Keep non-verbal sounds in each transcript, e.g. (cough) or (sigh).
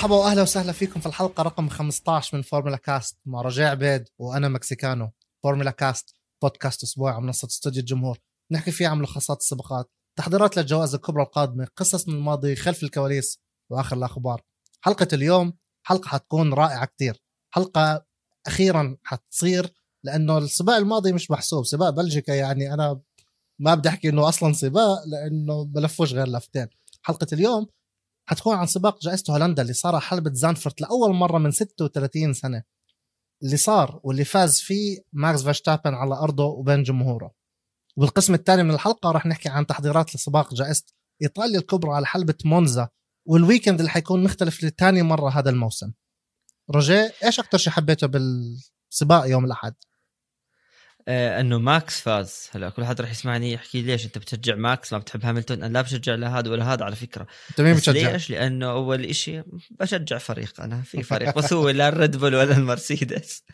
مرحبا واهلا وسهلا فيكم في الحلقة رقم 15 من فورمولا كاست. مع رجاء عبيد وأنا مكسيكانو. فورمولا كاست بودكاست أسبوعي على منصه استوديو الجمهور. نحكي فيه عن ملخصات السباقات تحضيرات للجوائز الكبرى القادمة قصص من الماضي خلف الكواليس وآخر الأخبار. حلقة اليوم حلقة حتكون رائعة كتير. حلقة أخيرا حتصير لأنه السباق الماضي مش محسوب. سباق بلجيكا يعني أنا ما بدي أحكي إنه أصلا سباق لأنه ملفوش غير لفتين. حلقة اليوم حتكون عن سباق جائزة هولندا اللي صار حلبة زانفورت لأول مرة من 36 سنة. اللي صار واللي فاز فيه ماكس فيرستابن على أرضه وبين جمهوره. وبالقسم الثاني من الحلقة راح نحكي عن تحضيرات لسباق جائزة إيطاليا الكبرى على حلبة مونزا. وال weekend اللي حيكون مختلف لثاني مرة هذا الموسم. رجاء إيش أكثر شيء حبيته بالسباق يوم الأحد؟ انه ماكس فاز. هلا كل حد راح يسمعني يحكي ليش انت بتشجع ماكس ما بتحب هاملتون؟ أنا لا بشجع لا هذا ولا هذا على فكرة. أنت مين بتشجع؟ ليش؟ لأنه أول شيء بشجع فريق. أنا في فريق بس هو لا الريد بول ولا المرسيدس.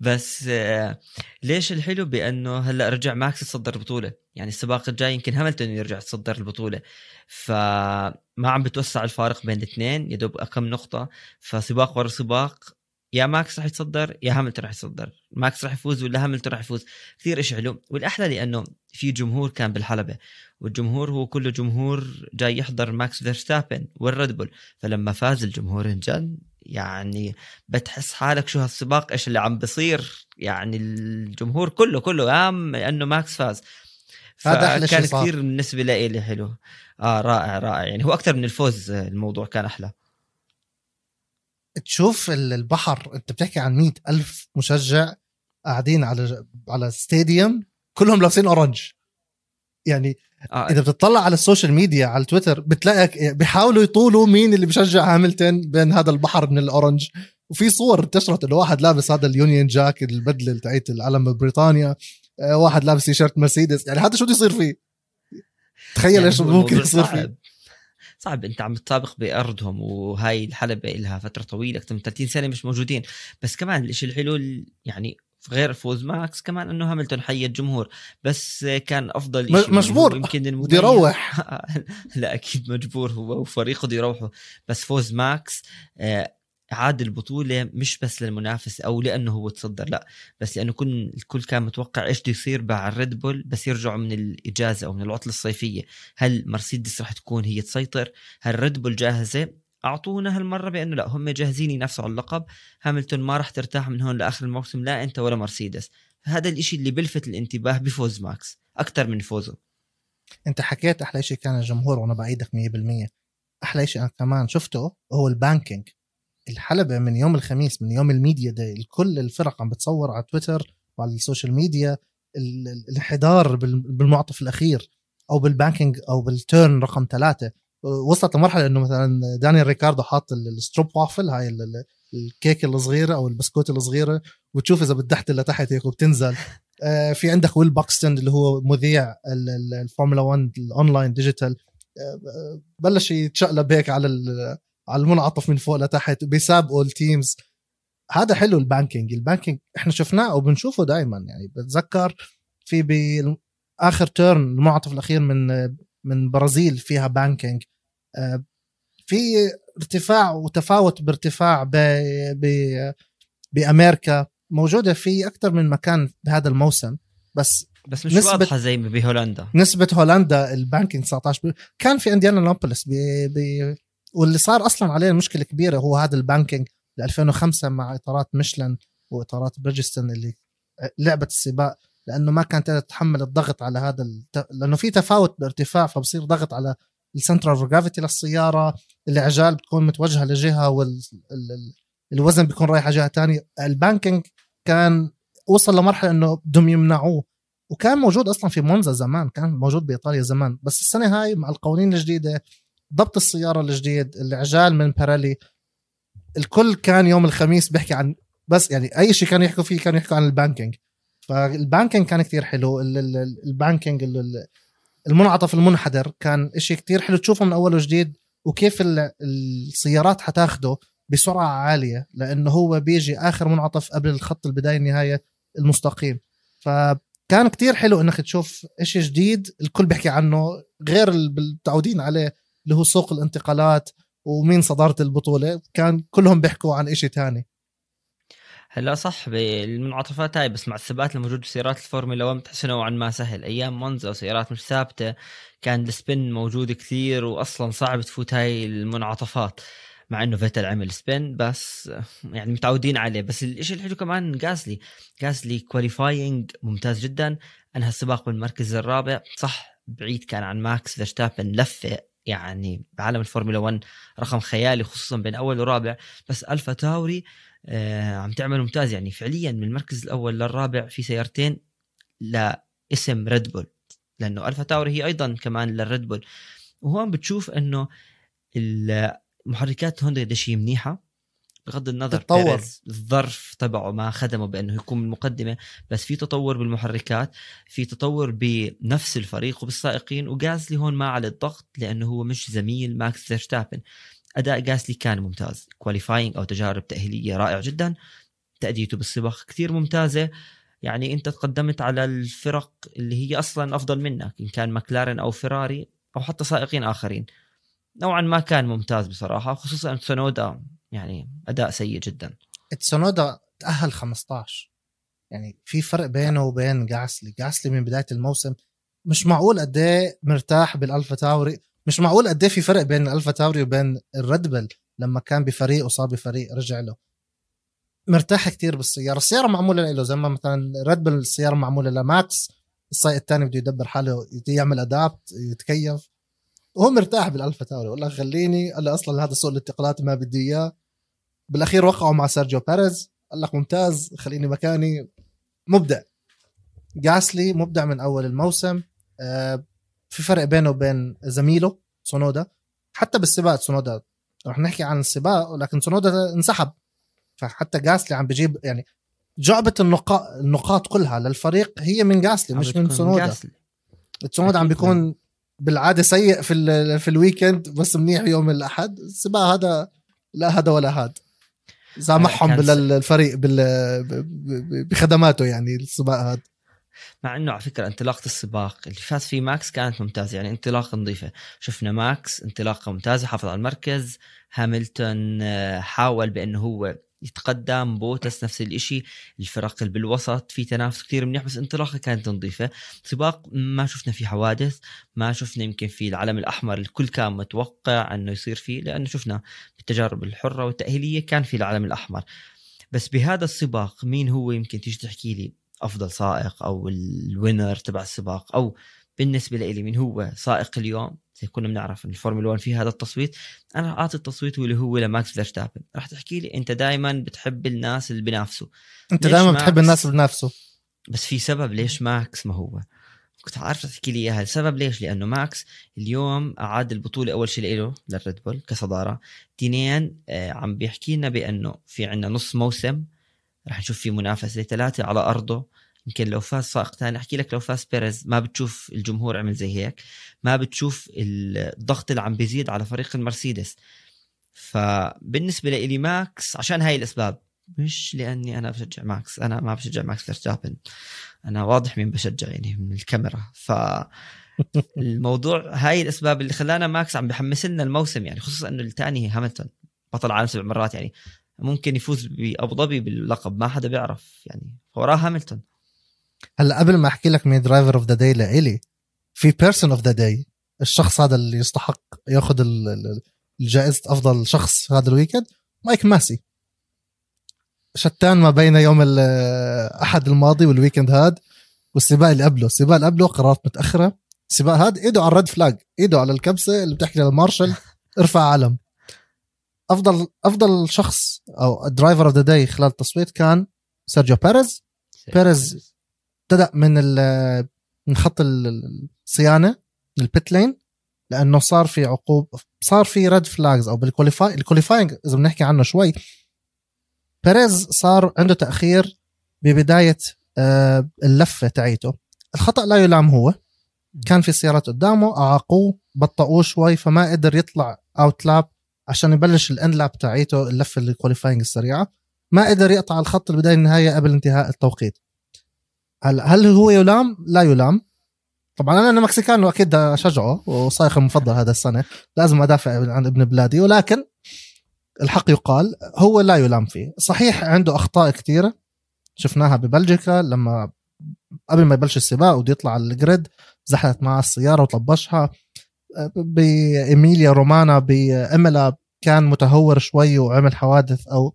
بس آه ليش الحلو بأنه هلا رجع ماكس يتصدر البطوله يعني السباق الجاي يمكن هاملتون يرجع يتصدر البطولة. فما عم بتوسع الفارق بين الاثنين. يدوب كم نقطة. فسباق ورا سباق يا ماكس راح يتصدر يا هاملتون راح يتصدر. ماكس راح يفوز ولا هاملتون راح يفوز؟ كثير حلو. والأحلى لأنه في جمهور كان بالحلبة والجمهور هو كله جمهور جاي يحضر ماكس فيرستابن والريد بول. فلما فاز الجمهور انجن يعني بتحس حالك شو هالسباق إيش اللي عم بصير؟ يعني الجمهور كله كله قام إنه ماكس فاز. هذا أحلى كان. كثير بالنسبة لي حلو. آه رائع رائع. يعني هو أكثر من الفوز الموضوع كان أحلى. تشوف ال- البحر انت بتحكي عن مئة ألف مشجع قاعدين على على stadium كلهم لابسين orange يعني آه. إذا بتطلع على ال social media على تويتر بتلاقي بيحاولوا يطولوا مين اللي بيشجع هاملتون بين هذا البحر من ال orange وفي صور انتشرت إنه واحد لابس هذا ال Union Jack البدلة تاعت العلم بريطانيا آه، واحد لابس تيشيرت مرسيدس يعني هذا شو بده يصير فيه؟ تخيل يعني إيش ممكن يصير فيه. صعب. أنت عم تسابق بأرضهم وهاي الحلبة لها فترة طويلة أكثر من 30 سنة مش موجودين بس كمان الشيء الحلو ال- يعني غير فوز ماكس كمان إنه هاملتون حيا الجمهور بس كان أفضل شيء مجبور. يمكن (laughs) يروح (laughs) لا أكيد مجبور هو وفريقه بده يروحوا بس فوز ماكس آه، عاد البطولة مش بس للمنافس أو لأنه هو تصدر لا بس لأنه كل الكل كان متوقع إيش بده يصير مع الريد بول بس يرجعوا من الإجازة أو من العطلة الصيفية. هل مرسيدس رح تكون هي تسيطر؟ هل ريد بول جاهزة؟ أعطونا هالمرة بأنه لا هم جاهزين ينافسوا على اللقب. هاملتون ما رح ترتاح من هون لآخر الموسم لا أنت ولا مرسيدس. هذا الإشي اللي بلفت الانتباه بفوز ماكس أكثر من فوزه. أنت حكيت أحلى شيء كان الجمهور وأنا بايدك 100% أحلى شيء أنا كمان شفته هو ال banking. الحلبة من يوم الخميس من يوم ال media day الكل الفرق عم بتصور على تويتر وعلى ال social media ال- ال- الانحدار بال- بالمنعطف الأخير أو بال banking أو بال turn رقم ثلاثة وصلت لمرحلة إنه مثلا دانيال ريكاردو حاط ال- ال stroopwafel هاي ال- ال- الكيك الصغيرة أو البسكوت الصغيرة وتشوف إذا بتحت لتحت هيك وبتنزل. آه، في عندك ويل بوكستون اللي هو مذيع ال- ال- الفورمولا 1 ال online digital بلش يتشقلب هيك على على المنعطف من فوق لتحت بيسابقوا ال teams هذا حلو ال banking. ال banking إحنا شفناه وبنشوفه دائما يعني. بتذكر في باخر turn المنعطف الأخير من من برازيل فيها banking. آه، في ارتفاع وتفاوت بارتفاع ب ب بأمريكا. موجودة في أكثر من مكان بهذا الموسم. بس بس مش نسبة- واضحة زي بهولندا. نسبة هولندا ال banking 19 ب... كان في انديانا. ب... واللي صار أصلا عليه مشكلة كبيرة هو هذا ال banking ل 2005 مع إطارات ميشلان وإطارات بريدجستون اللي لعبة السباق لأنه ما كانت تتحمل الضغط على هذا الت... لأنه في تفاوت بارتفاع فبصير ضغط على ال central gravity للسيارة العجال بتكون متوجهة لجهة وال ال... ال... الوزن بيكون رايح على جهة تانية. ال banking كان وصل لمرحلة إنه بدهم يمنعوه وكان موجود أصلا في مونزا زمان كان موجود بإيطاليا زمان. بس السنة هاي مع القوانين الجديدة ضبط السيارة الجديد العجال من بيريلي الكل كان يوم الخميس بيحكي عن بس يعني أي شيء كانوا يحكوا فيه كانوا يحكوا عن ال banking. فال banking كان كتير حلو ال- ال- ال- ال banking ال- ال- المنعطف المنحدر كان إشي كتير حلو تشوفه من أول وجديد وكيف ال- السيارات حتاخده بسرعة عالية لأنه هو بيجي آخر منعطف قبل الخط البداية النهاية المستقيم. فكان كتير حلو إنك تشوف إشي جديد الكل بيحكي عنه غير اللي متعودين عليه. اللي هو سوق الانتقالات ومين صدارة البطولة كان كلهم بيحكوا عن إشي تاني. هلا صح بالمنعطفات هاي بس مع الثبات الموجود بسيارات الفورمولا 1 بتحس نوعا ما سهل. أيام مونزا وسيارات مش ثابتة كان ال spin موجود كثير واصلا صعب تفوت هاي المنعطفات مع إنه فيتل عمل spin بس يعني متعودين عليه. بس الشيء الحلو كمان غازلي. غازلي qualifying ممتاز جدا. أنهى السباق بالمركز الرابع. صح بعيد كان عن ماكس فيرستابن لفه يعني بعالم الفورمولا 1 رقم خيالي خصوصا بين أول ورابع. بس ألفا تاوري آه عم تعمل ممتاز. يعني فعليا من المركز الأول للرابع في سيارتين لاسم ريد بول لأنه ألفا تاوري هي أيضا كمان للريد بول. وهون بتشوف إنه محركات هوندا قديش هي منيحة. بغض النظر تطور الظرف تبعه ما خدمه بأنه يكون بالمقدمه بس في تطور بالمحركات في تطور بنفس الفريق وبالسائقين وغازلي هون ما على الضغط لأنه هو مش زميل ماكس فيرستابن. أداء غازلي كان ممتاز. qualifying أو تجارب تأهيلية رائع جدا. تأديته بالسباق كثير ممتازة. يعني أنت تقدمت على الفرق اللي هي أصلا أفضل منك إن كان ماكلارن أو فيراري أو حتى سائقين آخرين. نوعا ما كان ممتاز بصراحة خصوصا تسونودا يعني أداء سيء جدا. تسونودا تأهل 15 يعني في فرق بينه وبين غازلي. غازلي من بداية الموسم مش معقول قد إيه مرتاح بالألفا تاوري مش معقول قد إيه في فرق بين الألفا تاوري وبين الريد لما كان بفريق وصار بفريق رجع له. مرتاح كتير بالسيارة. السيارة معمولة له زي ما مثلا ريد السيارة معمولة لماكس السائق الثاني بده يدبر حاله يعمل adapt يتكيف. وهو مرتاح بالألفا تاوري. والله خليني لي أصلا هذا سوق الانتقالات ما بدي إياه. بالأخير وقعوا مع سيرجيو بيريز. قال لك ممتاز خليني مكاني. مبدع. غازلي مبدع من أول الموسم. آه في فرق بينه وبين زميله تسونودا. حتى بالسباق تسونودا رح نحكي عن السباق ولكن تسونودا انسحب. فحتى غازلي عم بجيب يعني جعبة النقاط النقاط كلها للفريق. هي من غازلي مش من تسونودا. تسونودا عم بيكون بالعادة سيء في في ال weekend بس منيح يوم الأحد. السباق هذا لا هذا ولا هذا. سامحهم بالفريق بخدماته يعني السباق هذا. مع إنه على فكرة انطلاقة السباق اللي فاز فيه ماكس كانت ممتازة يعني انطلاقة نظيفة. شفنا ماكس انطلاقة ممتازة حافظ على المركز. هاملتون آه، حاول بأنه هو يتقدم بوتس نفس الشيء الفرق اللي بالوسط في تنافس كثير منيح بس انطلاقة كانت نظيفة. سباق ما شفنا فيه حوادث ما شفنا يمكن في العلم الأحمر الكل كان متوقع إنه يصير فيه لأنه شفنا بالتجارب الحرة والتأهيلية كان في العلم الأحمر. بس بهذا السباق مين هو يمكن تيجي تحكي لي؟ أفضل سائق أو ال winner تبع السباق؟ أو بالنسبة لي مين هو سائق اليوم؟ زي كنا بنعرف إن الفورمولا 1 في هذا التصويت. أنا أعطي التصويت اللي هو لماكس فيرستابن. راح تحكي لي أنت دائما بتحب الناس اللي بنافسوا أنت دائما بتحب الناس اللي بنافسوا بس في سبب ليش ماكس ما هو. كنت عارف تحكي لي إياها. السبب ليش؟ لأنه ماكس اليوم أعاد البطولة أول شيء له للريد بول كصدارة. اثنين آه عم بيحكي لنا بأنه في عندنا نص موسم. راح نشوف في منافسة ثلاثة على أرضه. يمكن لو فاز سائق ثاني. أحكي لك لو فاز بيريز. ما بتشوف الجمهور عمل زي هيك. ما بتشوف الضغط اللي عم بيزيد على فريق المرسيدس. فبالنسبة لي ماكس عشان هاي الأسباب مش لأني أنا بشجع ماكس أنا ما بشجع ماكس فيرستابن. أنا واضح مين بشجع يعني من الكاميرا. ف (laughs) الموضوع هاي الأسباب اللي خلانا ماكس عم بحمس لنا الموسم يعني خصوصا إنه الثاني هاملتون. بطل عالم سبع مرات يعني ممكن يفوز بابو ظبي باللقب ما حدا بيعرف يعني. وراه هاملتون. هلأ قبل ما أحكي لك مين driver of the day لإلي في person of the day الشخص هذا اللي يستحق ياخذ الجائزة أفضل شخص هذا ال weekend مايك ماسي. شتان ما بين يوم الاحد الماضي وال weekend هاد والسباق اللي قبله. السباق اللي قبله قرارات متأخرة. السباق هاد ايده على ال red flag ايده على الكبسة اللي بتحكي للمارشل (laughs) ارفع علم. افضل أفضل شخص أو driver of the day خلال التصويت كان سيرجيو بيريز بيريز ابتدا من من خط الصيانه ال pit lane لأنه صار في عقوب صار في red flags أو بال qualify ال qualifying إذا بنحكي عنه شوي بيريز صار عنده تأخير ببداية آه، اللفة تاعيته. الخطأ لا يلام هو. كان في سيارات قدامه أعاقوه بطئوه شوي فما قدر يطلع out lap عشان يبلش ال in lap تاعيته اللفة ال qualifying السريعة. ما قدر يقطع الخط البداية النهاية قبل انتهاء التوقيت. هل هل هو يلام؟ لا يلام. طبعا أنا أنا مكسيكان وأكيد أشجعه وسايقي المفضل هذا السنة. لازم أدافع عن ابن بلادي. ولكن الحق يقال هو لا يلام فيه. صحيح عنده أخطاء كثيرة شفناها ببلجيكا لما قبل ما يبلش السباق وبده يطلع على ال grid زحلت معه السيارة وطبشها. بإيميليا رومانيا بإيمولا كان متهور شوي وعمل حوادث أو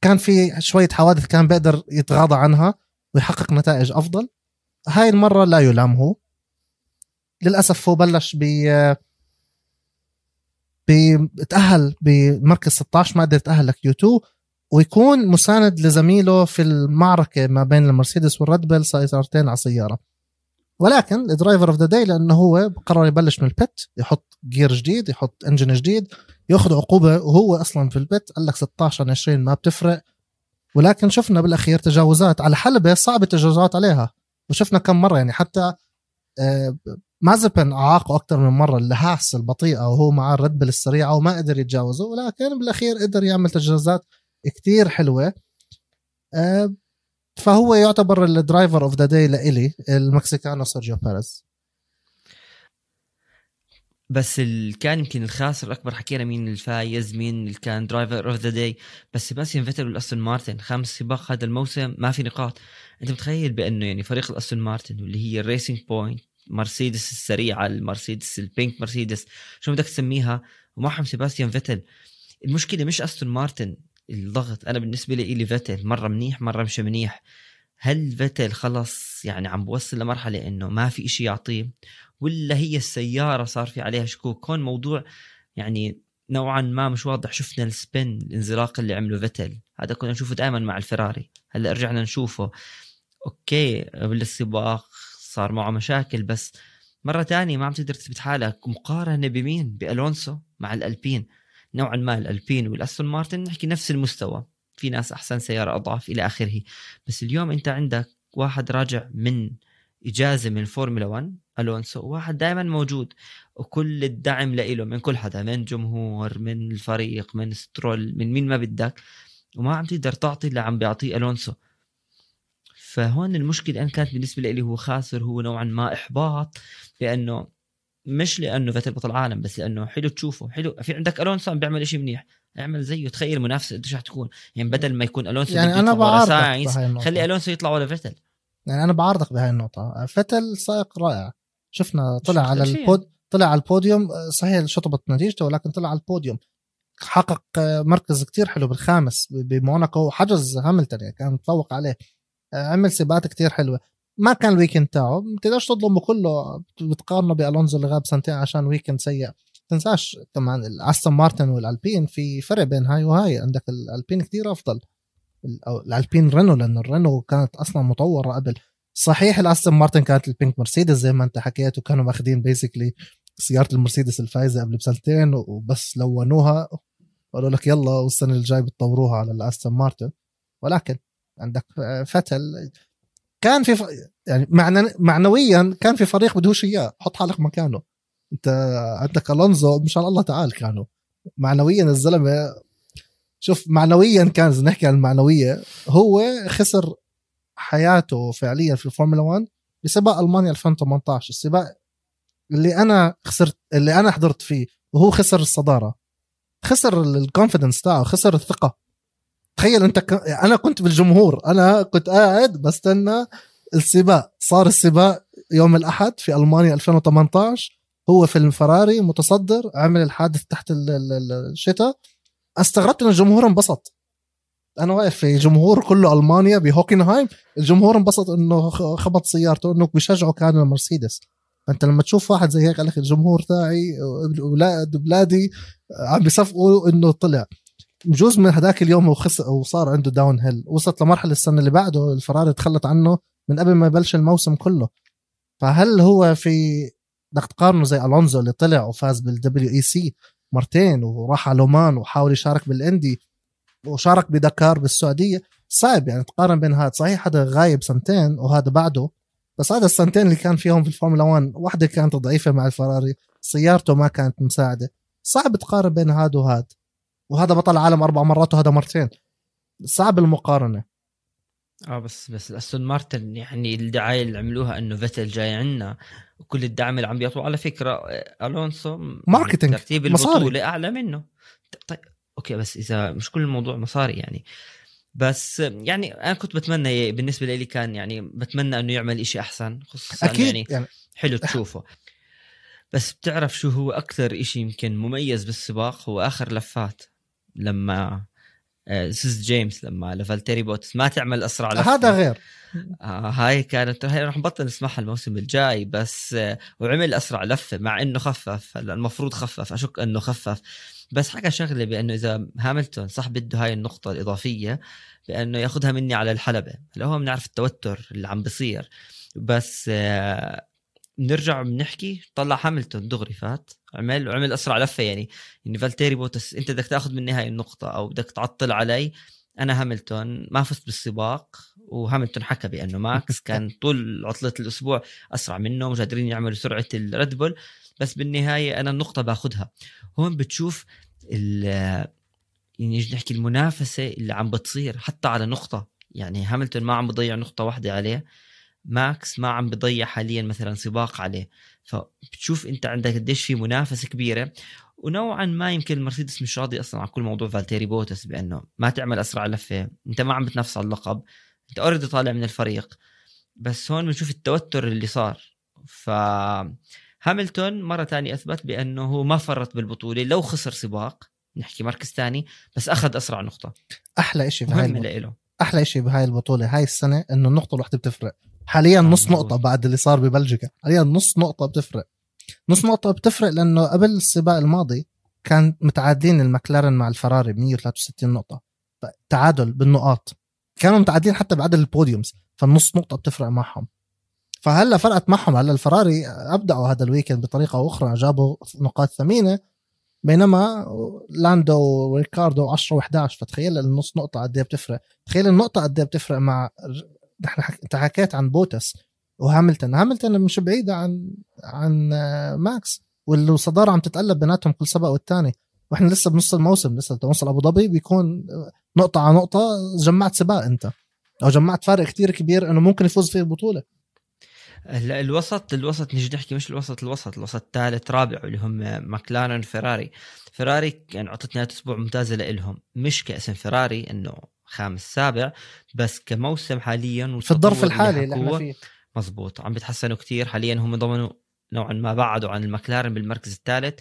كان في شوية حوادث كان بيقدر يتغاضى عنها ويحقق نتائج أفضل. هاي المرة لا يلام هو للأسف هو بلش ب بتأهل بمركز 16 ما قدر يتأهل ل Q2 ويكون مساند لزميله في المعركة ما بين المرسيدس والريد بول سيارتين على سيارة ولكن ال driver of the day لأنه هو قرر يبلش من ال pit يحط gear جديد يحط engine جديد يأخذ عقوبة وهو أصلا في ال pit قال لك 16 20 ما بتفرق. ولكن شفنا بالأخير تجاوزات على حلبة صعب التجاوزات عليها. وشفنا كم مرة يعني حتى آه، مازيبن أعاقه أكثر من مرة الهاس البطيئه وهو مع الريد بول السريعه وما قدر يتجاوزه ولكن بالأخير قدر يعمل تجاوزات كتير حلوة. آه، فهو يعتبر ال driver of the day لإلي المكسيكانو سيرجيو بيريز. بس كان يمكن الخاسر الأكبر حكينا مين الفايز مين اللي كان driver of the day بس سيباستيان فيتل والأستون مارتن خامس سباق هذا الموسم ما في نقاط. أنت متخيل بأنه يعني فريق الأستون مارتن واللي هي الريسنج بوينت مرسيدس السريعه المرسيدس ال pink مرسيدس شو بدك تسميها؟ ومعهم سيباستيان فيتل. المشكلة مش أستون مارتن الضغط. أنا بالنسبة لي إلي فيتل. مرة منيح مرة مش منيح. هل فيتل خلص يعني عم بوصل لمرحلة إنه ما في إشي يعطيه؟ ولا هي السيارة صار في عليها شكوك؟ كون موضوع يعني نوعا ما مش واضح شفنا ال spin الانزلاق اللي عمله فيتل. هذا كنا نشوفه دائما مع الفراري. هلأ رجعنا نشوفه. okay قبل السباق صار معه مشاكل بس مرة تانية ما عم تقدر تثبت حالك. مقارنة بمين؟ بألونسو مع الألبين. نوعا ما الألبين والأستون مارتن نحكي نفس المستوى. في ناس أحسن سيارة أضعف إلى آخره. بس اليوم أنت عندك واحد راجع من إجازة من فورمولا 1 ألونسو واحد دائما موجود. وكل الدعم لإله من كل حدا من جمهور من الفريق من سترول من مين ما بدك. وما عم تقدر تعطي اللي عم بيعطيه ألونسو. فهون المشكلة أنا كانت بالنسبة لي هو خاسر هو نوعا ما إحباط لأنه مش لأنه فيتل بطل عالم بس لأنه حلو تشوفه حلو في عندك ألونسو عم بيعمل شيء منيح. اعمل زيه تخيل المنافسه قديش رح تكون. يعني بدل ما يكون ألونسو يعني أنا بعارضك خلي ألونسو يطلع ولا فيتل. يعني أنا بعارضك بهاي النقطة. فيتل سائق رائع. شفنا طلع على ال pod طلع على البوديوم صحيح شطبت نتيجته ولكن طلع على البوديوم. حقق مركز كتير حلو بالخامس بموناكو وحجز هاملتون يعني كان متفوق عليه. عمل سباقات كتير حلوة. ما كان ال weekend تاعه. ما تقدرش تظلمه كله بتقارنه بألونزو اللي غاب سنتين عشان weekend سيء. تنساش كمان الاستون مارتن والألبين في فرق بين هاي وهاي. عندك الألبين كتير أفضل. الألبين رينو لأنه الرينو كانت أصلا مطورة قبل. صحيح الأستون مارتن كانت ال pink مرسيدس زي ما أنت حكيت وكانوا ماخذين basically سيارة المرسيدس الفايزة قبل بسنتين وبس لونوها. قالوا لك يلا والسنة الجاي بتطوروها على الأستون مارتن. ولكن عندك فيتل. كان في ف... يعني معنى معنويا كان في فريق بدهوش إياه. حط حالك مكانه. أنت عندك ألونزو ما شاء الله تعال كانوا. معنويا الزلمة شوف معنويا كان نحكي عن المعنوية هو خسر حياته فعليا في الفورمولا 1 بسباق ألمانيا 2018 السباق اللي أنا خسرت اللي أنا حضرت فيه وهو خسر الصدارة. خسر ال confidence تاعه خسر الثقة. تخيل أنت ك... أنا كنت بالجمهور. أنا كنت قاعد بستنى السباق. صار السباق يوم الأحد في ألمانيا 2018 هو في الفراري متصدر عمل الحادث تحت الشتاء. استغربت إن الجمهور انبسط. أنا واقف في جمهور كله ألمانيا بهوكنهايم الجمهور انبسط إنه خبط سيارته إنه بيشجعوا كان المرسيدس فأنت لما تشوف واحد زي هيك قال لك الجمهور تاعي أولاد بلادي عم بيصفقوا إنه طلع. بجوز من هذاك اليوم هو خسر وصار عنده داون هيل وصلت لمرحلة السنة اللي بعده الفراري تخلت عنه من قبل ما يبلش الموسم كله. فهل هو في بدك تقارنه زي ألونزو اللي طلع وفاز بال WEC مرتين وراح على لومان وحاول يشارك بالإندي وشارك بداكار بالسعودية. صعب يعني تقارن بين هذا. صحيح هذا غايب سنتين وهذا بعده بس هذا السنتين اللي كان فيهم في الفورمولا 1 واحدة كانت ضعيفة مع الفراري سيارته ما كانت مساعدة. صعب تقارن بين هذا وهذا. وهذا بطل عالم أربع مرات وهذا مرتين. صعب المقارنة. آه بس بس الاستون مارتن يعني الدعاية اللي عملوها إنه فيتل جاي عنا وكل الدعم اللي عم بيعطوه على فكرة آه، ألونسو marketing، ترتيب مصاري. البطولة أعلى منه. طيب أوكي بس إذا مش كل الموضوع مصاري يعني. بس يعني أنا كنت بتمنى بالنسبة لي كان يعني بتمنى إنه يعمل إشي أحسن خصوصا أكيد يعني يعني حلو تشوفه. بس بتعرف شو هو أكثر إشي يمكن مميز بالسباق؟ هو آخر لفات لما آه، it's جيمس لما لفالتيري بوتس ما تعمل أسرع لفة. هذا غير. آه هاي كانت هاي رح نبطل نسمعها الموسم الجاي بس آه وعمل أسرع لفة مع إنه خفف هلا المفروض خفف أشك إنه خفف. بس حكى شغله بأنه إذا هاملتون صح بده هاي النقطة الإضافية بأنه ياخذها مني على الحلبة. هلا هو بنعرف التوتر اللي عم بصير. بس آه بنرجع بنحكي طلع هاملتون دغري فات. عمل وعمل أسرع لفة يعني. يعني فالتيري بوتس أنت بدك تأخذ مني هاي النقطة أو بدك تعطل علي. أنا هاملتون ما فزت بالسباق وهاملتون حكى بأنه ماكس (laughs) كان طول عطلة الأسبوع أسرع منه مش قادرين يعملوا سرعة الريد بول. بس بالنهاية أنا النقطة باخذها هون بتشوف يعني نحكي المنافسة اللي عم بتصير حتى على نقطة. يعني هاملتون ما عم بضيع نقطة واحدة عليه ماكس ما عم بضيع حاليا مثلا سباق عليه. فبتشوف أنت عندك قديش في منافسة كبيرة. ونوعا ما يمكن المرسيدس مش راضي أصلا على كل موضوع فالتيري بوتس بأنه ما تعمل أسرع لفة. أنت ما عم بتنافس على اللقب. أنت already طالع من الفريق. بس هون بنشوف التوتر اللي صار. ف هاملتون مرة تانية أثبت بأنه ما فرط بالبطولة. لو خسر سباق نحكي مركز تاني بس أخذ أسرع نقطة. أحلى شيء بهاي مهم البطولة. لإله أحلى شيء بهاي البطولة هاي السنة إنه النقطة الواحده بتفرق. حاليا نص مظبوط. نقطة بعد اللي صار ببلجيكا. حاليا نص نقطة بتفرق. نص نقطة بتفرق لأنه قبل السباق الماضي كان متعادلين المكلارن مع الفراري ب 163 نقطة. تعادل بالنقاط. كانوا متعادلين حتى بعدد ال podiums فالنص نقطة بتفرق معهم. فهلا فرقت معهم. هلا الفراري أبدعوا هذا ال weekend بطريقة أو أخرى جابوا نقاط ثمينة بينما لاندو وريكاردو 10 و11 فتخيل النص نقطة قد إيه بتفرق. تخيل النقطة قد إيه بتفرق مع نحن حك... أنت حكيت عن بوتس وهاملتون. هاملتون مش بعيدة عن عن ماكس والصدارة عم تتقلب بيناتهم كل سباق والتاني. وإحنا لسه بنص الموسم لسه توصل أبو ظبي بيكون نقطة على نقطة جمعت سباق أنت. أو جمعت فارق كتير كبير إنه ممكن يفوز فيه البطولة. الوسط الوسط نيجي نحكي مش الوسط الوسط الوسط الثالث رابع اللي هم ماكلارن فيراري. فيراري كان عطت نهايه أسبوع ممتازة لإلهم. مش كاسم فيراري إنه خامس سابع بس كموسم حاليا في الظرف الحالي اللي إحنا فيه. مزبوط عم بيتحسنوا كتير. حاليا هم ضمنوا نوعا ما بعدوا عن المكلارن بالمركز الثالث.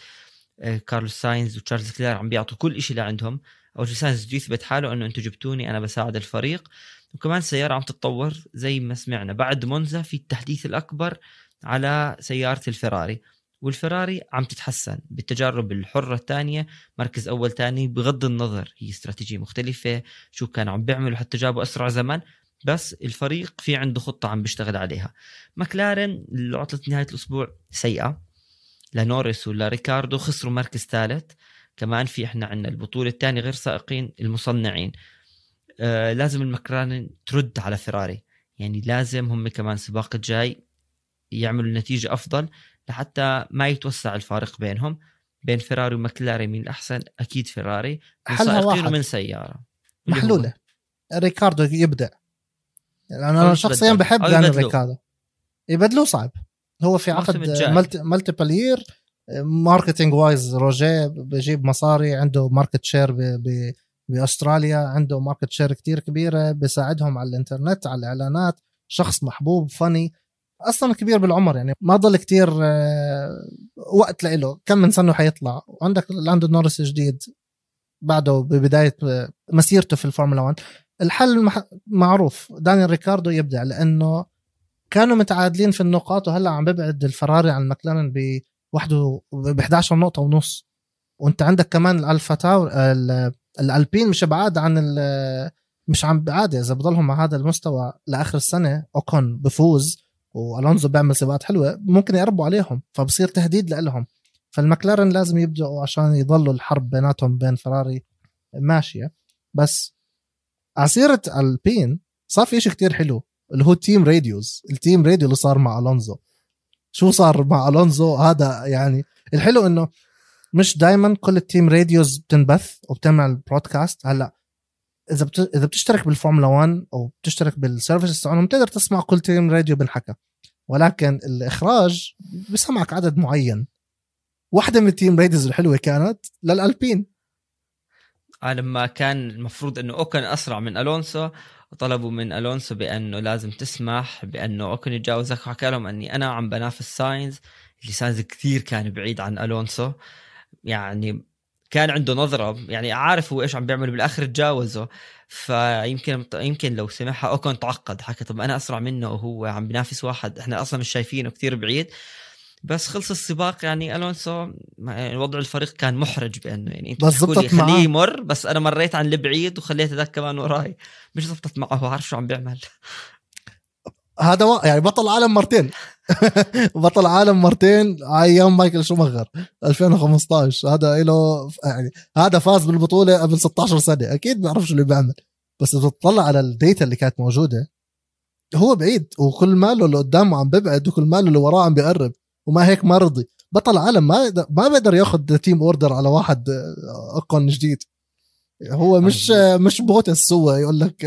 آه، كارلوس ساينز وتشارلز لوكلير عم بيعطوا كل شيء لعندهم. أول شيء ساينز يثبت حاله إنه أنتم جبتوني أنا بساعد الفريق. وكمان السياره عم تتطور زي ما سمعنا. بعد مونزا في التحديث الأكبر على سيارة الفراري والفراري عم تتحسن بالتجارب الحرة الثانية. مركز أول تاني بغض النظر هي استراتيجية مختلفة شو كانوا عم بيعملوا حتى جابوا أسرع زمن بس الفريق في عنده خطة عم بيشتغل عليها. مكلارن عطلت نهاية الأسبوع سيئة لنوريس ولا ريكاردو خسروا مركز ثالث. كمان في إحنا عندنا البطولة الثانية غير سائقين المصنعين. آه لازم المكلارن ترد على فيراري يعني لازم هم كمان سباق الجاي يعملوا نتيجة أفضل لحتى ما يتوسع الفارق بينهم. بين فيراري ومكلارن مين الأحسن؟ أكيد فيراري من سائقين ومن سيارة محلولة. ريكاردو يبدع يعني أو أنا شخصيا. بحب داني يبدلوا. ريكاردو. يبدلوه صعب. هو في عقد الجاي. multi, multiplayer marketing wise روجيه بجيب مصاري عنده market share ب... ب... باستراليا عنده market share كتير كبيرة بيساعدهم على الإنترنت على الإعلانات. شخص محبوب فني أصلا كبير بالعمر يعني ما ضل كتير آه، وقت له كم من سنة حيطلع؟ وعندك لاندو نورس جديد بعده ببداية آه، مسيرته في الفورمولا 1 الحل معروف. دانيال ريكاردو يبدع لأنه كانوا متعادلين في النقاط وهلأ عم ببعد الفراري عن ماكلارن ب وحده ب 11 نقطة ونص. وأنت عندك كمان الألفا تاوري الألبين مش بعاد عن ال- مش عم بعاد إذا بضلهم مع هذا المستوى لآخر السنة أوكون بفوز وألونزو بيعمل سباقات حلوة ممكن يقربوا عليهم فبصير تهديد لهم فالمكلارن لازم يبدعوا عشان يضلوا الحرب بيناتهم بين فراري ماشية. بس عسيرة ألبين صار في شيء كتير حلو اللي هو team radios ال team radio اللي صار مع ألونزو. شو صار مع ألونزو؟ هذا يعني الحلو إنه مش دائما كل ال team radios بتنبث وبتعمل broadcast هلأ إذا بت... إذا بتشترك بالفورمولا 1 أو بتشترك بال services تاعهم بتقدر تسمع كل team radio بنحكى ولكن الإخراج بسمعك عدد معين. واحدة من ال team radios الحلوة كانت للألبين. لما كان المفروض إنه أوكن أسرع من ألونسو طلبوا من ألونسو بأنه لازم تسمح بأنه أوكن يتجاوزك. وحكى لهم إني أنا عم بنافس ساينز اللي ساينز كثير كان بعيد عن ألونسو. يعني كان عنده نظرة يعني عارف هو إيش عم بيعمل بالآخر تجاوزه. فيمكن يمكن لو سمعها اوكون تعقد حكى طب أنا أسرع منه وهو عم بينافس واحد إحنا أصلا مش شايفينه كثير بعيد. بس خلص السباق يعني ألونسو يعني وضع الفريق كان محرج بأنه يعني أنت بس زبطت خليه يمر بس أنا مريت عن البعيد وخليت هذاك كمان وراي. مش زبطت معه هو عارف شو عم بيعمل. هذا. يعني بطل عالم مرتين. (laughs) بطل عالم مرتين أيام مايكل شوماخر 2015 هذا له يعني هذا فاز بالبطولة قبل 16 سنة. أكيد بيعرف شو اللي بيعمل. بس إذا تطلع على ال data اللي كانت موجودة هو بعيد. وكل ماله اللي قدامه عم ببعد وكل ماله اللي وراه عم بيقرب وما هيك ما رضي. بطل عالم ما ما بيقدر ياخذ team order على واحد again جديد. هو مش مش بوتاس هو يقول لك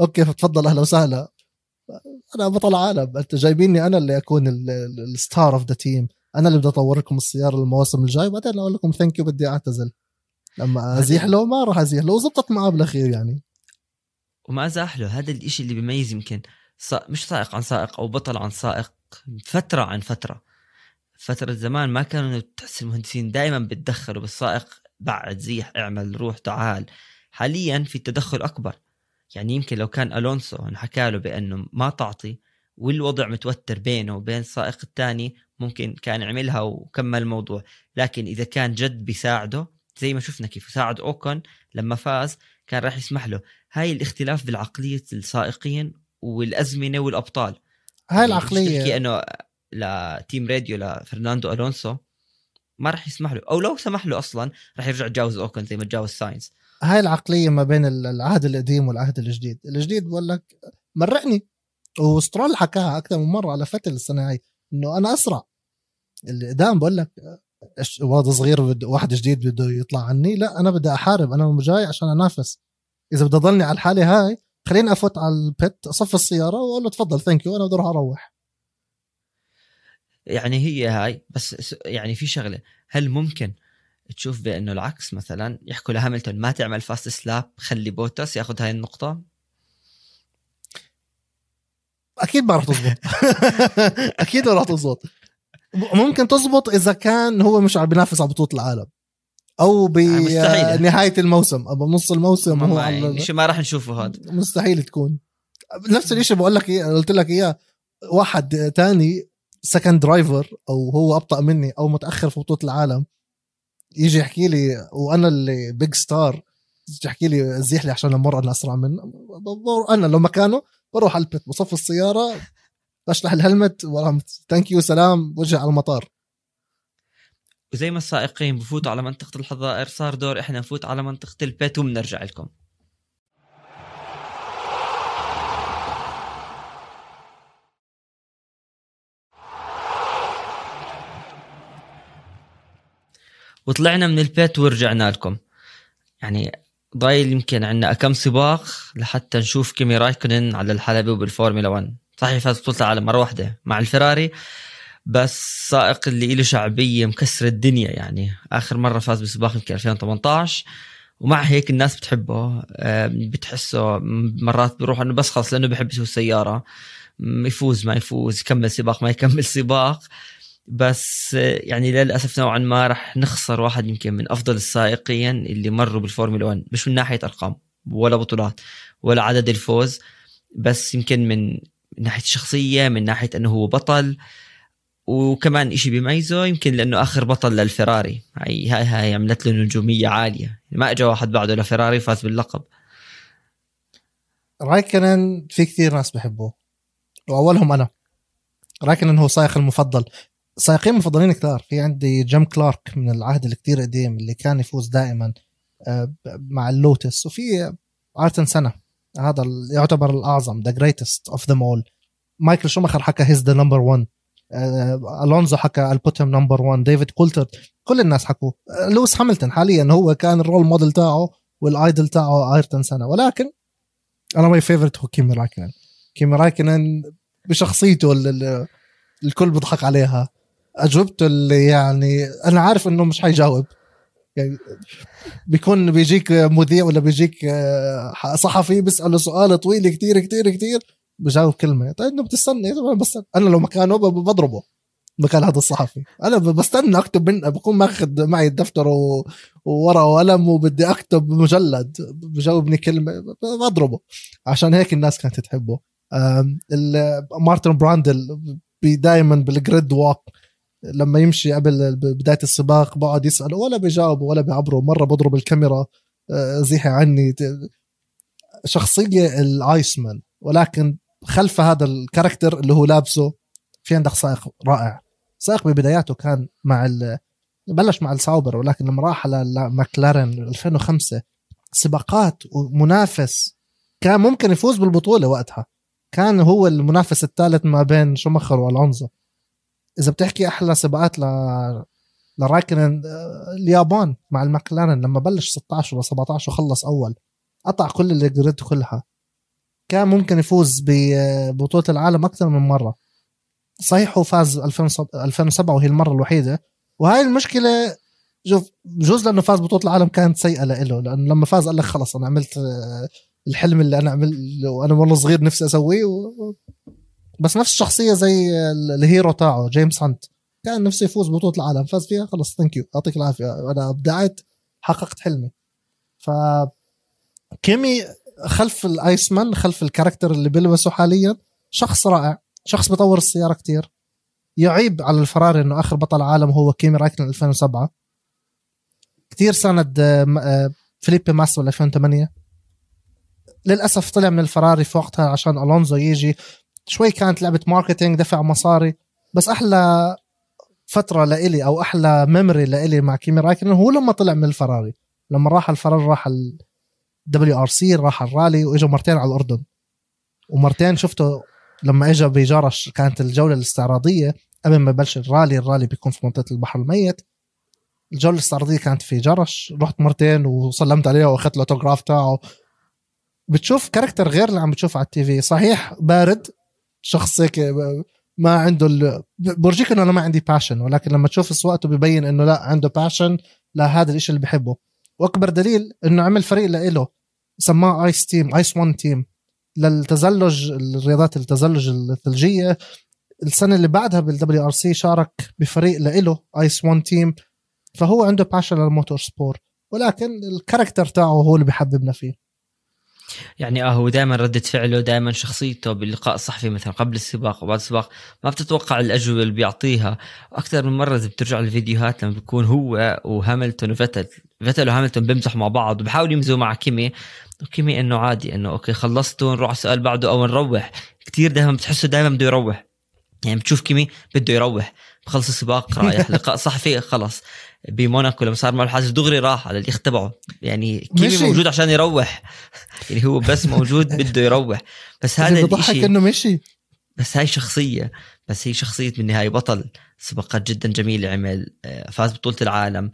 أوكي تفضل أهلا وسهلا. أنا بطل عالم أنت جايبيني أنا اللي أكون ال star of the team أنا اللي بدي أطور لكم السيارة المواسم الجاي بعدين أقول لكم thank you بدي أعتزل. لما أزيح له ما راح أزيح له وزبطت معاه بالأخير يعني. وما أزاح له. هذا الإشي اللي بيميز يمكن مش سائق عن سائق أو بطل عن سائق فترة عن فترة. فترة زمان ما كانوا تحس المهندسين دائما بتدخلوا بالسائق بعد زيح اعمل روح تعال. حاليا في تدخل أكبر. يعني يمكن لو كان ألونسو انحكى له بأنه ما تعطي والوضع متوتر بينه وبين السائق الثاني ممكن كان يعملها وكمل الموضوع. لكن إذا كان جد بيساعده زي ما شفنا كيف ساعد أوكون لما فاز كان راح يسمح له. هاي الاختلاف بالعقلية السائقين والأزمنة والأبطال. هاي يعني العقلية. إنه ل team radio لفرناندو ألونسو ما راح يسمح له. أو لو سمح له أصلا راح يرجع يتجاوز أوكون زي ما تجاوز ساينز. هاي العقلية ما بين العهد القديم والعهد الجديد. الجديد بقول لك مرقني. وسترول حكاها أكثر من مرة على فيتل السنة هاي إنه أنا أسرع. اللي قدام بقول لك واد صغير. واحد جديد بده يطلع عني؟ لا أنا بدي أحارب أنا جاي عشان أنافس. إذا بدي أضلني على الحالة هاي خليني أفوت على ال pit اصف السيارة وأقول له تفضل thank you أنا بدي أروح أروح. يعني هي هاي بس يعني في شغلة هل ممكن تشوف بأنه العكس مثلا يحكوا لهاملتون ما تعمل fastest lap خلي بوتاس ياخذ هاي النقطة. أكيد ما راح تزبط. (laughs) أكيد ما راح تزبط. ممكن تزبط إذا كان هو مش عم بينافس على بطولة العالم. أو بنهايه الموسم. أو بنص الموسم هو يعني شيء ما راح نشوفه هذا مستحيل تكون. نفس الشيء بقول لك إياه قلت لك إياه. واحد تاني second driver أو هو أبطأ مني أو متأخر في بطولة العالم. يجي يحكي لي وأنا ال big star يجي يحكي لي زيح لي عشان أمر أنا أسرع منه. أنا لو مكانه بروح على ال pit بصف السيارة بشلح ال helmet thank you سلام وجه على المطار. وزي ما السائقين بفوتوا على منطقة الحظائر صار دور إحنا نفوت على منطقة ال pit وبنرجع لكم. وطلعنا من ال pit ورجعنا لكم. يعني ضايل يمكن عندنا كم سباق لحتى نشوف كيمي رايكونن على الحلبة وبالفورمولا 1 صحيح فاز بطولة العالم مرة واحدة مع الفراري بس سائق اللي له شعبية مكسر الدنيا يعني. آخر مرة فاز بسباق يمكن 2018 ومع هيك الناس بتحبه. بتحسه مرات بيروح إنه بس خلص لأنه بحب يسوق السيارة. يفوز ما يفوز يكمل سباق ما يكمل سباق. بس يعني للأسف نوعا ما راح نخسر واحد يمكن من أفضل السائقين اللي مروا بالفورمولا 1 مش من ناحية أرقام ولا بطولات ولا عدد الفوز بس يمكن من ناحية الشخصيه من ناحية إنه هو بطل وكمان إشي بيميزه يمكن لأنه آخر بطل للفراري. هاي هاي, هاي عملت له نجومية عالية. ما اجى واحد بعده لفراري فاز باللقب. رايكنن في كثير ناس بحبوه. وأولهم أنا. رايكنن هو سائق المفضل. سائقين مفضلين كثار. في عندي جيم كلارك من العهد الكتير قديم اللي كان يفوز دائما آه، مع اللوتس. وفي آيرتون سينا هذا يعتبر الأعظم the greatest of them all مايكل شوماخر حكى he's the number 1 ألونزو حكى باتون number 1 ديفيد كولتارد كل الناس حكوا. لويس هاملتون حاليا هو كان ال role model تاعه وال idol تاعه آيرتون سينا. ولكن أنا my favorite هو كيمي رايكنن. كيمي رايكنن بشخصيته اللي الكل بيضحك عليها. اجوبته اللي يعني أنا عارف إنه مش حيجاوب. يعني بيكون بيجيك مذيع ولا بيجيك آه، صحفي بيسأله سؤال طويل كتير كتير كتير بجاوب كلمة. طيب إنه بتستنى؟ بس أنا لو مكانه بضربه مكان هذا الصحفي. أنا بستنى أكتب من بكون ماخذ معي الدفتر. وورقة وقلم وبدي أكتب مجلد بجاوبني كلمة بضربه. عشان هيك الناس كانت تحبه. مارتن براندل دائما بال grid walk لما يمشي قبل بداية السباق بقعد يساله ولا بيجاوب ولا بيعبره. مرة بضرب الكاميرا آه، زيحي عني. شخصية ال Iceman ولكن خلف هذا ال character اللي هو لابسه في عندك سائق رائع. سائق ببداياته كان مع. بلش مع الساوبر ولكن لما راح على ماكلارن 2005 سباقات ومنافس كان ممكن يفوز بالبطولة وقتها. كان هو المنافس الثالث ما بين شومخر وألونزو. إذا بتحكي أحلى سباقات ل لرايكنن اليابان مع الماكلارن لما بلش 16 ولا 17 وخلص أول قطع كل ال grid كلها. كان ممكن يفوز ببطوله العالم أكثر من مرة. صحيح هو فاز 2007 وهي المرة الوحيدة. وهاي المشكلة شوف بجوز لأنه فاز بطولة العالم كانت سيئة له لأنه لما فاز قال لك خلص أنا عملت الحلم اللي أنا عمل وأنا وأنا صغير نفسي أسويه و... بس نفس الشخصية زي ال hero تاعه جيمس هانت. كان نفسه يفوز ببطولة العالم. فاز فيها خلص thank you يعطيك العافية. أنا ابدعت حققت حلمي. ف كيمي خلف ال Iceman خلف ال character اللي بيلبسه حاليا شخص رائع. شخص بيطور السيارة كتير. يعيب على الفراري إنه آخر بطل عالم هو كيمي رايكونن 2007 كثير ساند آه، آه، فيليبي ماسا 2008 للأسف طلع من الفراري في وقتها عشان ألونزو يجي. شوي كانت لعبة marketing دفع مصاري. بس أحلى فترة لإلي أو أحلى memory لإلي مع كيمي رايكونن هو لما طلع من الفراري. لما راح الفراري راح ال WRC راح الرالي واجى مرتين على الأردن. ومرتين شفته لما اجى بجرش كانت الجولة الاستعراضية. قبل ما يبلش الرالي الرالي بيكون في منطقة البحر الميت. الجولة الاستعراضية كانت في جرش رحت مرتين وسلمت عليه وأخذت الأوتوغراف تاعه. بتشوف character غير اللي عم بتشوفه على ال TV. صحيح بارد شخص هيك ما عنده ال... برجيك إنه أنا ما عندي passion ولكن لما تشوف سواقته ببين إنه لا عنده passion لهذا الشيء اللي بحبه. وأكبر دليل إنه عمل فريق لإله سماه Ice team Ice 1 team للتزلج الرياضات التزلج الثلجية السنة اللي بعدها بال WRC شارك بفريق لإله Ice 1 team فهو عنده passion لل motorsport ولكن ال character تاعه هو اللي بحببنا فيه. يعني آه هو دائما ردة فعله دائما شخصيته باللقاء الصحفي مثلا قبل السباق وبعد السباق ما بتتوقع الأجوبة اللي بيعطيها. أكثر من مرة إذا بترجع للفيديوهات لما بيكون هو وهاملتون وفتل فتل وهاملتون بيمزحوا مع بعض وبحاولوا يمزحوا مع كيمي. وكيمي إنه عادي إنه okay خلصتوا نروح على السؤال بعده أو نروح. كثير دائما بتحسه دائما بده يروح. يعني بتشوف كيمي بده يروح. بخلص السباق رايح (laughs) لقاء صحفي خلص. بموناكو لما صار معه الحادث دغري راح على اليخت تبعه. يعني كيف موجود عشان يروح. يعني هو بس موجود بده يروح. بس هذا بضحك إنه مشي. بس هاي شخصية. بس هي شخصية بالنهايه بطل. سباقات جدا جميلة عمل. آه، فاز بطولة العالم.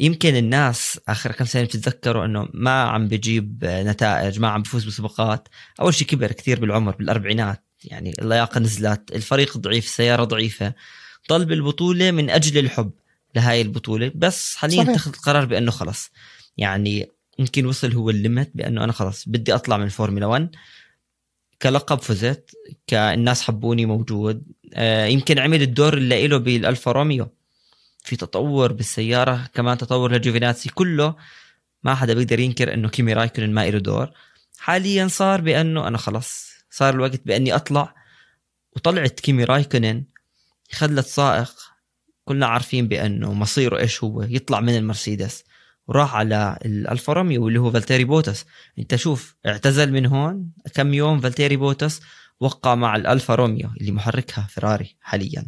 يمكن الناس آخر كم سنة بتتذكروا إنه ما عم بجيب نتائج ما عم بفوز بسباقات. أول شيء كبر كثير بالعمر بالأربعينات. يعني اللياقه نزلت الفريق ضعيف السيارة ضعيفة. ضل بالبطوله من أجل الحب. لهاي البطولة. بس حاليا أتخذ القرار بأنه خلص. يعني يمكن وصل هو ال limit بأنه أنا خلص. بدي أطلع من الفورمولا 1 كلقب فزت. كالناس حبوني موجود. آه يمكن عمل الدور اللي له بالألفا روميو. في تطور بالسيارة. كمان تطور لجوفيناتسي كله. ما حدا بيقدر ينكر أنه كيمي رايكونن ما له دور. حاليا صار بأنه أنا خلص. صار الوقت بأني أطلع. وطلعت كيمي رايكونن. خلت سائق. كلنا عارفين بأنه مصيره إيش هو؟ يطلع من المرسيدس. وراح على الالفا روميو اللي هو فالتيري بوتاس. أنت شوف اعتزل من هون كم يوم فالتيري بوتس وقع مع الألفا روميو اللي محركها فيراري حاليا.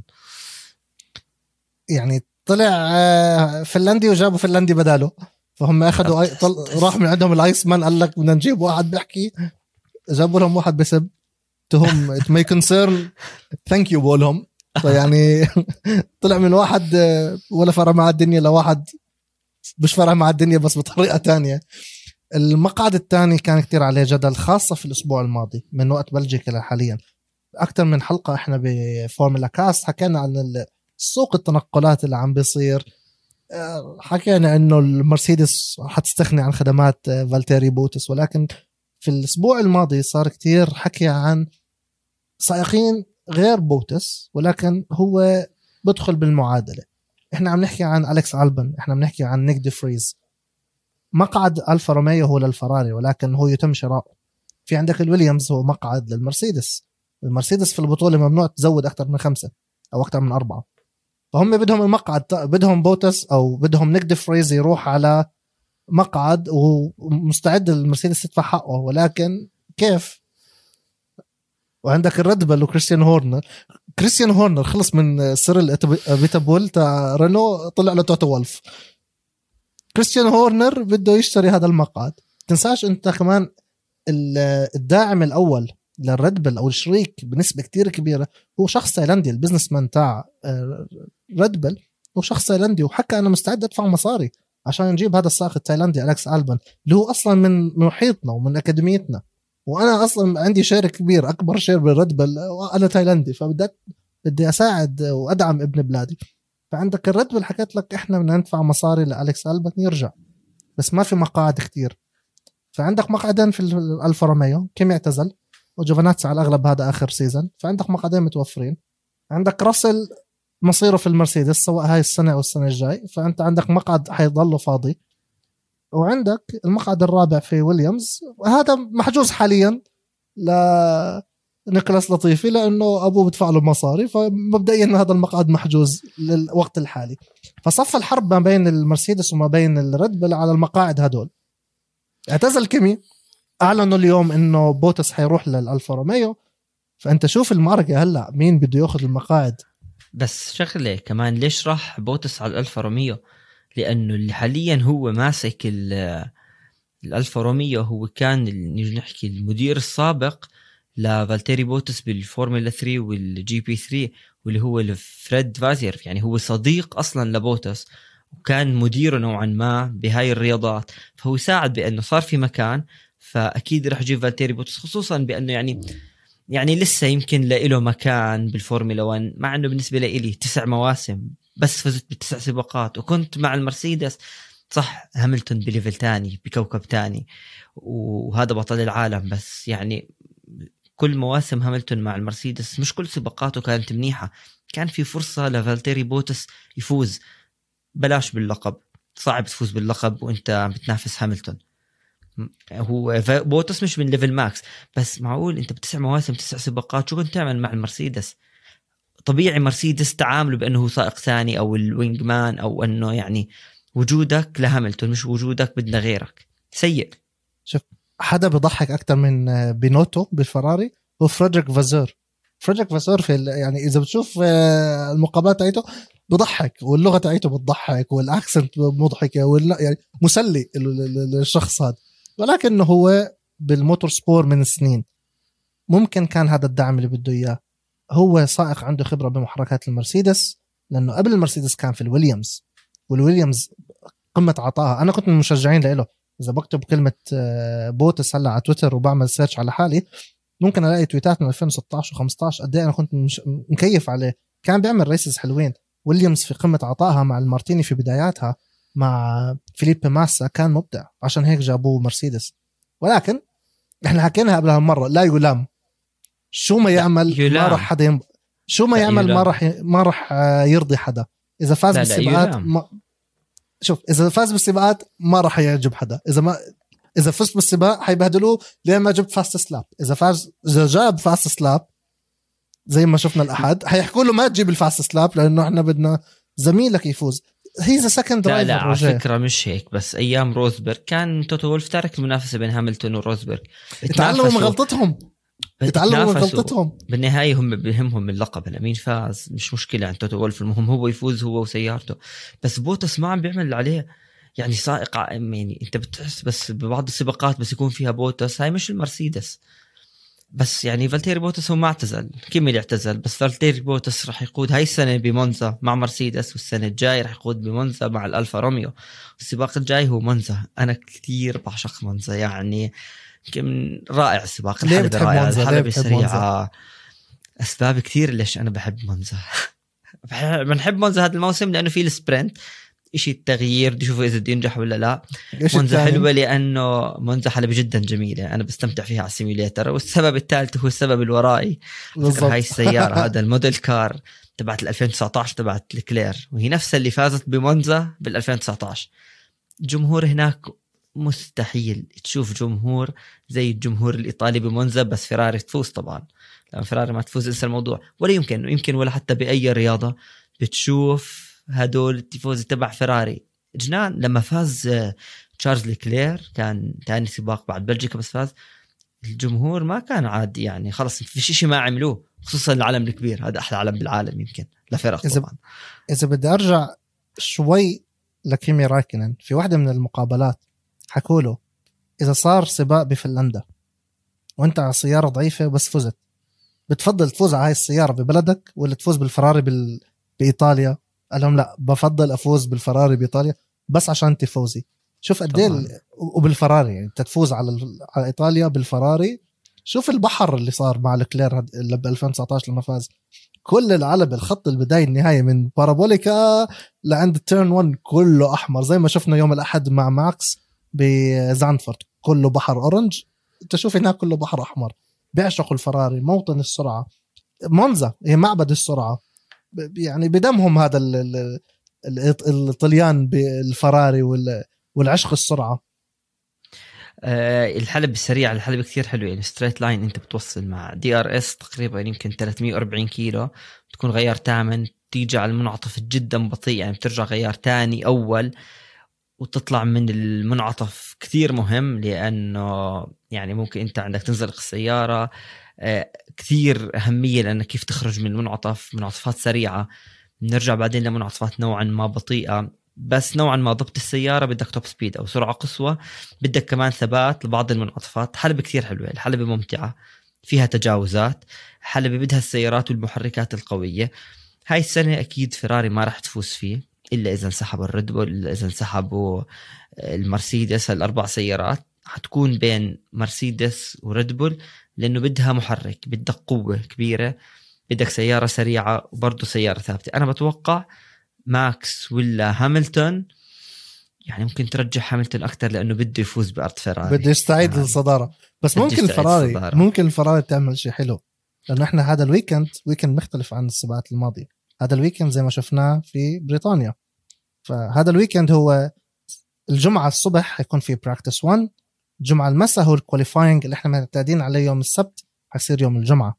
يعني طلع آه، فنلندي وجابوا فنلندي بداله. فهم أخذوا طل... راح من عندهم الأيس مان قال لك بدنا نجيب واحد بيحكي جابوا لهم واحد بسب. تهم ماي كونسيرن ثانك يو بقولهم. فيعني (laughs) طلع من واحد ولا فرق مع الدنيا لواحد مش فرق مع الدنيا بس بطريقة تانية. المقعد الثاني كان كتير عليه جدل خاصة في الأسبوع الماضي من وقت بلجيكا لحاليا أكثر من حلقة إحنا بفورمولا كاست حكينا عن سوق التنقلات اللي عم بيصير. حكينا إنه المرسيدس حتستغني عن خدمات فالتيري بوتاس ولكن في الأسبوع الماضي صار كتير حكي عن سائقين غير بوتاس ولكن هو بدخل بالمعادلة. إحنا عم نحكي عن أليكس ألبن إحنا عم نحكي عن نيك دي فريز مقعد ألفا روميو هو للفراري ولكن هو يتم شراؤه. في عندك الويليامز هو مقعد للمرسيدس. المرسيدس في البطولة ممنوع تزود أكثر من خمسة أو أكثر من أربعة. فهم بدهم المقعد بدهم بوتاس أو بدهم نيك دي فريز يروح على مقعد ومستعد المرسيدس تدفع حقه. ولكن كيف؟ وعندك الريد بل وكريستيان هورنر كريستيان هورنر خلص من سيريل أبيتبول تاع رينو طلع له توتو وولف كريستيان هورنر بده يشتري هذا المقعد. تنساش أنت كمان ال- الداعم الأول للريد بل أو الشريك بنسبة كتير كبيرة هو شخص تايلندي ال businessman تاع ريد بل هو شخص تايلندي وحكى أنا مستعد ادفع مصاري عشان نجيب هذا السائق التايلندي الكس البن اللي هو أصلا من محيطنا ومن أكاديميتنا. وأنا أصلا عندي share كبير أكبر share بالريد بل وأنا تايلندي فبدي بدي أساعد وأدعم ابن بلادي. فعندك الريد بل حكيت لك إحنا بدنا ندفع مصاري لالكس البن يرجع بس ما في مقاعد كتير. فعندك مقعدين في الألفا روميو كيمي اعتزل وجوفيناتسي على الأغلب هذا آخر season فعندك مقعدين متوفرين. عندك راسل مصيره في المرسيدس سواء هاي السنة أو السنة الجاي. فأنت عندك مقعد حيضله فاضي. وعندك المقعد الرابع في ويليامز. وهذا محجوز حاليا ل نيكولاس لطيفي لأنه أبوه بدفع له مصاري فمبدئيا هذا المقعد محجوز للوقت الحالي. فصف الحرب ما بين المرسيدس وما بين الريد بل على المقاعد هدول. اعتزل كيمي أعلنوا اليوم إنه بوتس حيروح للألفا روميو. فأنت شوف المعركة هلأ مين بده ياخذ المقاعد؟ بس شغلة كمان ليش راح بوتس على الألفا روميو؟ لأنه اللي حاليا هو ماسك ال- الألفا روميو هو كان نيجي نحكي المدير السابق لفالتيري بوتس بالفورمولا 3 وال GP 3 واللي هو فريد فاسور يعني هو صديق أصلا لبوتس وكان مديره نوعا ما بهاي الرياضات. فهو ساعد بأنه صار في مكان فأكيد رح يجيب فالتيري بوتس خصوصا بأنه يعني يعني لسه يمكن له مكان بالفورمولا 1 مع إنه بالنسبة لي تسع مواسم بس فزت بتسع سباقات. وكنت مع المرسيدس صح هاملتون ب level تاني بكوكب تاني. وهذا بطل العالم بس يعني كل مواسم هاملتون مع المرسيدس مش كل سباقاته كانت منيحة. كان في فرصة لفالتيري بوتس يفوز. بلاش باللقب. صعب تفوز باللقب وانت عم بتنافس هاملتون. هو بوتس مش من level ماكس بس معقول انت بتسع مواسم تسع سباقات شو كنت تعمل مع المرسيدس؟ طبيعي مرسيدس تعامله بأنه هو سائق ثاني أو ال wing man أو أنه يعني وجودك لهاملتون مش وجودك بدنا غيرك. سيء. حدا بضحك أكثر من آه، بينوتو بالفراري هو فريدريك فاسور. فريدريك فاسور في يعني إذا بتشوف آه، المقابلات تاعته بضحك واللغة تاعته بتضحك وال accent مضحكة وال يعني مسلي ال- ال- ال- الشخص هذا. ولكنه هو بال motorsport من سنين. ممكن كان هذا الدعم اللي بده إياه. هو سائق عنده خبرة بمحركات المرسيدس لأنه قبل المرسيدس كان في الويليامز والويليامز قمة عطائها. أنا كنت من المشجعين له إذا بكتب كلمة آه، بوتس هلا على تويتر وبعمل search على حالي ممكن ألاقي تويتات من 2016 و15 قد إيه أنا كنت مكيف عليه. كان بيعمل races حلوين. ويليامز في قمة عطائها مع المارتيني في بداياتها مع فيليبي ماسا كان مبدع. عشان هيك جابوه مرسيدس. ولكن إحنا حكينا قبلها مره لا يلام. شو ما يعمل ما. راح حدا ينب... شو ما لا، يعمل ما يلام. راح ي... ما راح آه، يرضي حدا إذا فاز لا، لا، بالسباقات يلام. ما... شوف إذا فاز بالسباقات ما راح يعجب حدا إذا ما إذا فزت بالسباق حيبهدلوه ليش ما جبت fastest lap إذا فاز إذا جاب fastest lap زي ما شفنا الأحد حيحكوا له ما تجيب ال fastest lap لأنه إحنا بدنا زميلك يفوز he's second لا لا على فكرة مش هيك بس أيام روزبرغ كان توتو وولف ترك المنافسه بين هاملتون وروزبرغ اتعلموا من. غلطتهم اتعلموا من. غلطتهم. بالنهاية هم بهمهم اللقب هلا مين فاز مش مشكلة عن توتو وولف المهم هو يفوز هو وسيارته. بس بوتس ما عم بيعمل اللي عليه يعني سائق يعني أنت بتحس بس ببعض السباقات بس يكون فيها بوتس هاي مش المرسيدس. بس يعني فالتيري بوتس هو ما اعتزل كيمي اللي اعتزل بس فالتيري بوتس راح يقود هاي السنة بمونزا مع مرسيدس والسنة الجاي راح يقود بمونزا مع الألفا روميو. السباق الجاي هو مونزا أنا كثير بعشق مونزا يعني يمكن رائع السباق الحلبة رائعة الحلبة سريعة أسباب كثير ليش أنا بحب مونزا. (laughs) بنحب مونزا هذا الموسم لأنه في ال sprint شيء التغيير اشوفه إذا بده ينجح ولا لا. مونزا؟ حلوة لأنه مونزا حلبة جدا جميلة. أنا بستمتع فيها على ال simulator والسبب الثالث هو السبب اللي ورائي. هاي السيارة (laughs) هذا ال model car تبعت ال 2019 تبعت لكلير. وهي نفسها اللي فازت بمونزا بال 2019 الجمهور هناك مستحيل تشوف جمهور زي الجمهور الإيطالي بمونزا بس فيراري تفوز طبعا. لما فيراري ما تفوز انسى الموضوع. ولا يمكن يمكن ولا حتى بأي رياضة بتشوف هدول ال tifosi تبع فيراري جنان لما فاز آه، تشارلز ليكلير كان ثاني سباق بعد بلجيكا بس فاز. الجمهور ما كان عادي يعني خلص في شيء ما عملوه خصوصا العالم الكبير. هذا أحلى علم بالعالم يمكن لفرق طبعا. إذا بدي أرجع شوي لكيمي رايكنن في واحدة من المقابلات حكوا له إذا صار سباق بفنلندا وأنت على سيارة ضعيفة بس فزت بتفضل تفوز على هاي السيارة ببلدك ولا تفوز بالفراري بال... بإيطاليا؟ قال لهم لا بفضل أفوز بالفراري بإيطاليا بس عشان تفوزي. شوف قد إيه وبالفراري يعني أنت تفوز على ال- على إيطاليا بالفراري. شوف البحر اللي صار مع الكلير اللي ب 2019 لما فاز. كل الحلبة الخط البداية النهاية من بارابوليكا لعند turn 1 كله أحمر زي ما شفنا يوم الأحد مع ماكس. بزاندفورت. كله بحر orange. انت شوف هناك كله بحر أحمر. بيعشقوا الفراري موطن السرعة. مونزا هي معبد السرعة. يعني بدمهم هذا ال- ال- ال- الطليان بالفراري وال- والعشق السرعة. آه الحلبة سريعة الحلبة كثير حلوة. يعني straight line أنت بتوصل مع DRS تقريبا يمكن 340 كيلو. تكون غيار ثامن تيجي على المنعطف جدا بطيء يعني بترجع غيار ثاني أول. وتطلع من المنعطف كثير مهم لأنه يعني ممكن أنت عندك تنزلق السيارة آه، كثير أهمية لأنك كيف تخرج من المنعطف منعطفات سريعة. نرجع بعدين لمنعطفات نوعا ما بطيئة. بس نوعا ما ضبط السيارة بدك توب سبيد أو سرعة قصوى بدك كمان ثبات لبعض المنعطفات. حلبة كثير حلوة الحلبة ممتعة فيها تجاوزات. حلبة بدها السيارات والمحركات القوية. هاي السنة أكيد فيراري ما راح تفوز فيه. إلا إذا انسحبوا الريد بول إلا إذا انسحبوا المرسيدس. الأربع سيارات حتكون بين مرسيدس وريد بول لأنه بدها محرك بدك قوة كبيرة. بدك سيارة سريعة وبرضه سيارة ثابتة. أنا بتوقع ماكس ولا هاملتون يعني ممكن ترجح هاملتون أكثر لأنه بده يفوز بأرض فيراري. بده يستعيد يعني للصداره بس ممكن الفراري. ممكن الفراري تعمل شيء حلو. لأنه إحنا هذا ال weekend weekend مختلف عن السباقات الماضية. هذا ال weekend زي ما شفناه في بريطانيا. فهذا ال weekend هو الجمعة الصبح حيكون في practice 1 الجمعة المساء هو ال qualifying اللي إحنا معتادين عليه يوم السبت حيصير يوم الجمعة.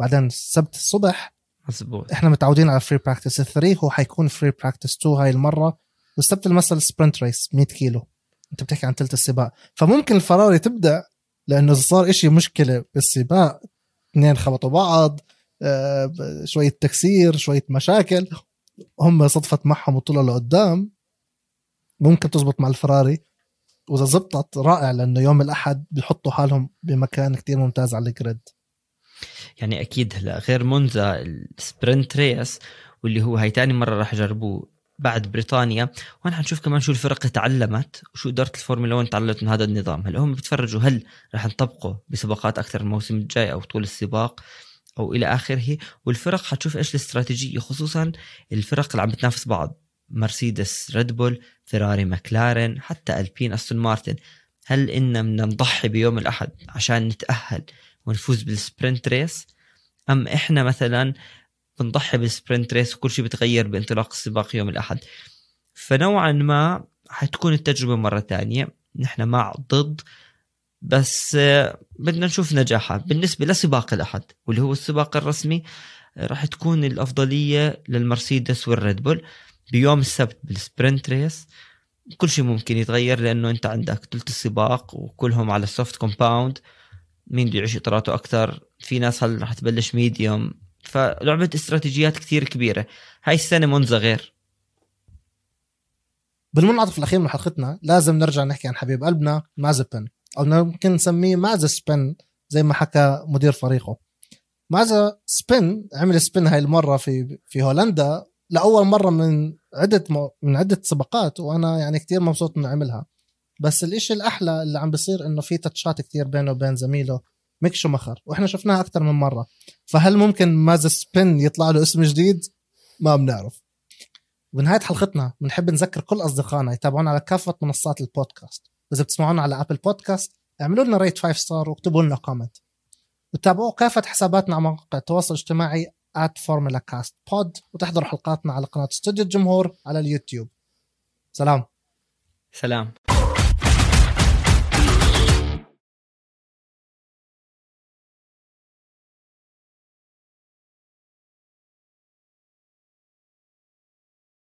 بعدين السبت الصبح مزبوط إحنا متعودين على free practice 3 هو حيكون free practice 2 هاي المرة. والسبت المساء ال sprint race 100 كيلو. أنت بتحكي عن ثلث السباق. فممكن الفراري تبدأ لأنه صار إشي مشكلة بالسباق. اثنين خبطوا بعض. شوية تكسير شوية مشاكل. هم صدفت معهم وطلعوا لقدام. ممكن تزبط مع الفراري. وإذا زبطت رائع لأنه يوم الأحد بيحطوا حالهم بمكان كتير ممتاز على ال grid. يعني أكيد هلا غير مونزا ال sprint race واللي هو هاي تاني مرة راح يجربوه بعد بريطانيا. وهنا حنشوف كمان شو الفرق تعلمت وشو إدارة الفورمولا 1 تعلمت من هذا النظام. هلا هم بيتفرجوا هل راح نطبقه بسباقات أكثر الموسم الجاي أو طول السباق؟ أو إلى آخره والفرق حتشوف إيش الاستراتيجية خصوصا الفرق اللي عم بتنافس بعض مرسيدس ريد بول فيراري ماكلارين حتى ألبين أستون مارتن. هل إحنا بدنا نضحي بيوم الأحد عشان نتأهل ونفوز بال sprint race؟ أم إحنا مثلا بنضحي بال sprint race وكل شيء بتغير بانطلاق السباق يوم الأحد؟ فنوعا ما حتكون التجربة مرة تانية. نحن مع ضد بس بدنا نشوف نجاحها. بالنسبة لسباق الأحد واللي هو السباق الرسمي راح تكون الأفضلية للمرسيدس والريد بول بيوم السبت بال sprint race. كل شيء ممكن يتغير لأنه أنت عندك ثلث السباق وكلهم على ال soft compound مين بده يعيش اطاراته أكثر؟ في ناس هل رح تبلش medium فلعبة استراتيجيات كثير كبيرة. هاي السنة مونزا غير. بالمنعطف الأخير من حلقتنا لازم نرجع نحكي عن حبيب قلبنا مازبن. أو ممكن نسميه مازسبن زي ما حكى مدير فريقه. مازا سبين عمل spin هاي المرة في في هولندا لأول مرة من عدة. من عدة سباقات وأنا يعني كتير مبسوط إنه عملها. بس الإشي الأحلى اللي عم بيصير إنه في touch ات كتير بينه وبين زميله ميك شوماخر وإحنا شفناها أكثر من مرة. فهل ممكن مازا سبين يطلع له اسم جديد؟ ما بنعرف. بنهاية حلقتنا بنحب نذكر كل أصدقائنا يتابعونا على كافة منصات البودكاست. إذا بتسمعونا على Apple Podcast اعملوا لنا rate 5 star واكتبوا لنا comment وتابعوا كافة حساباتنا على مواقع التواصل الاجتماعي at Formula Cast Pod وتحضروا حلقاتنا على قناة استوديو الجمهور على اليوتيوب. سلام. سلام.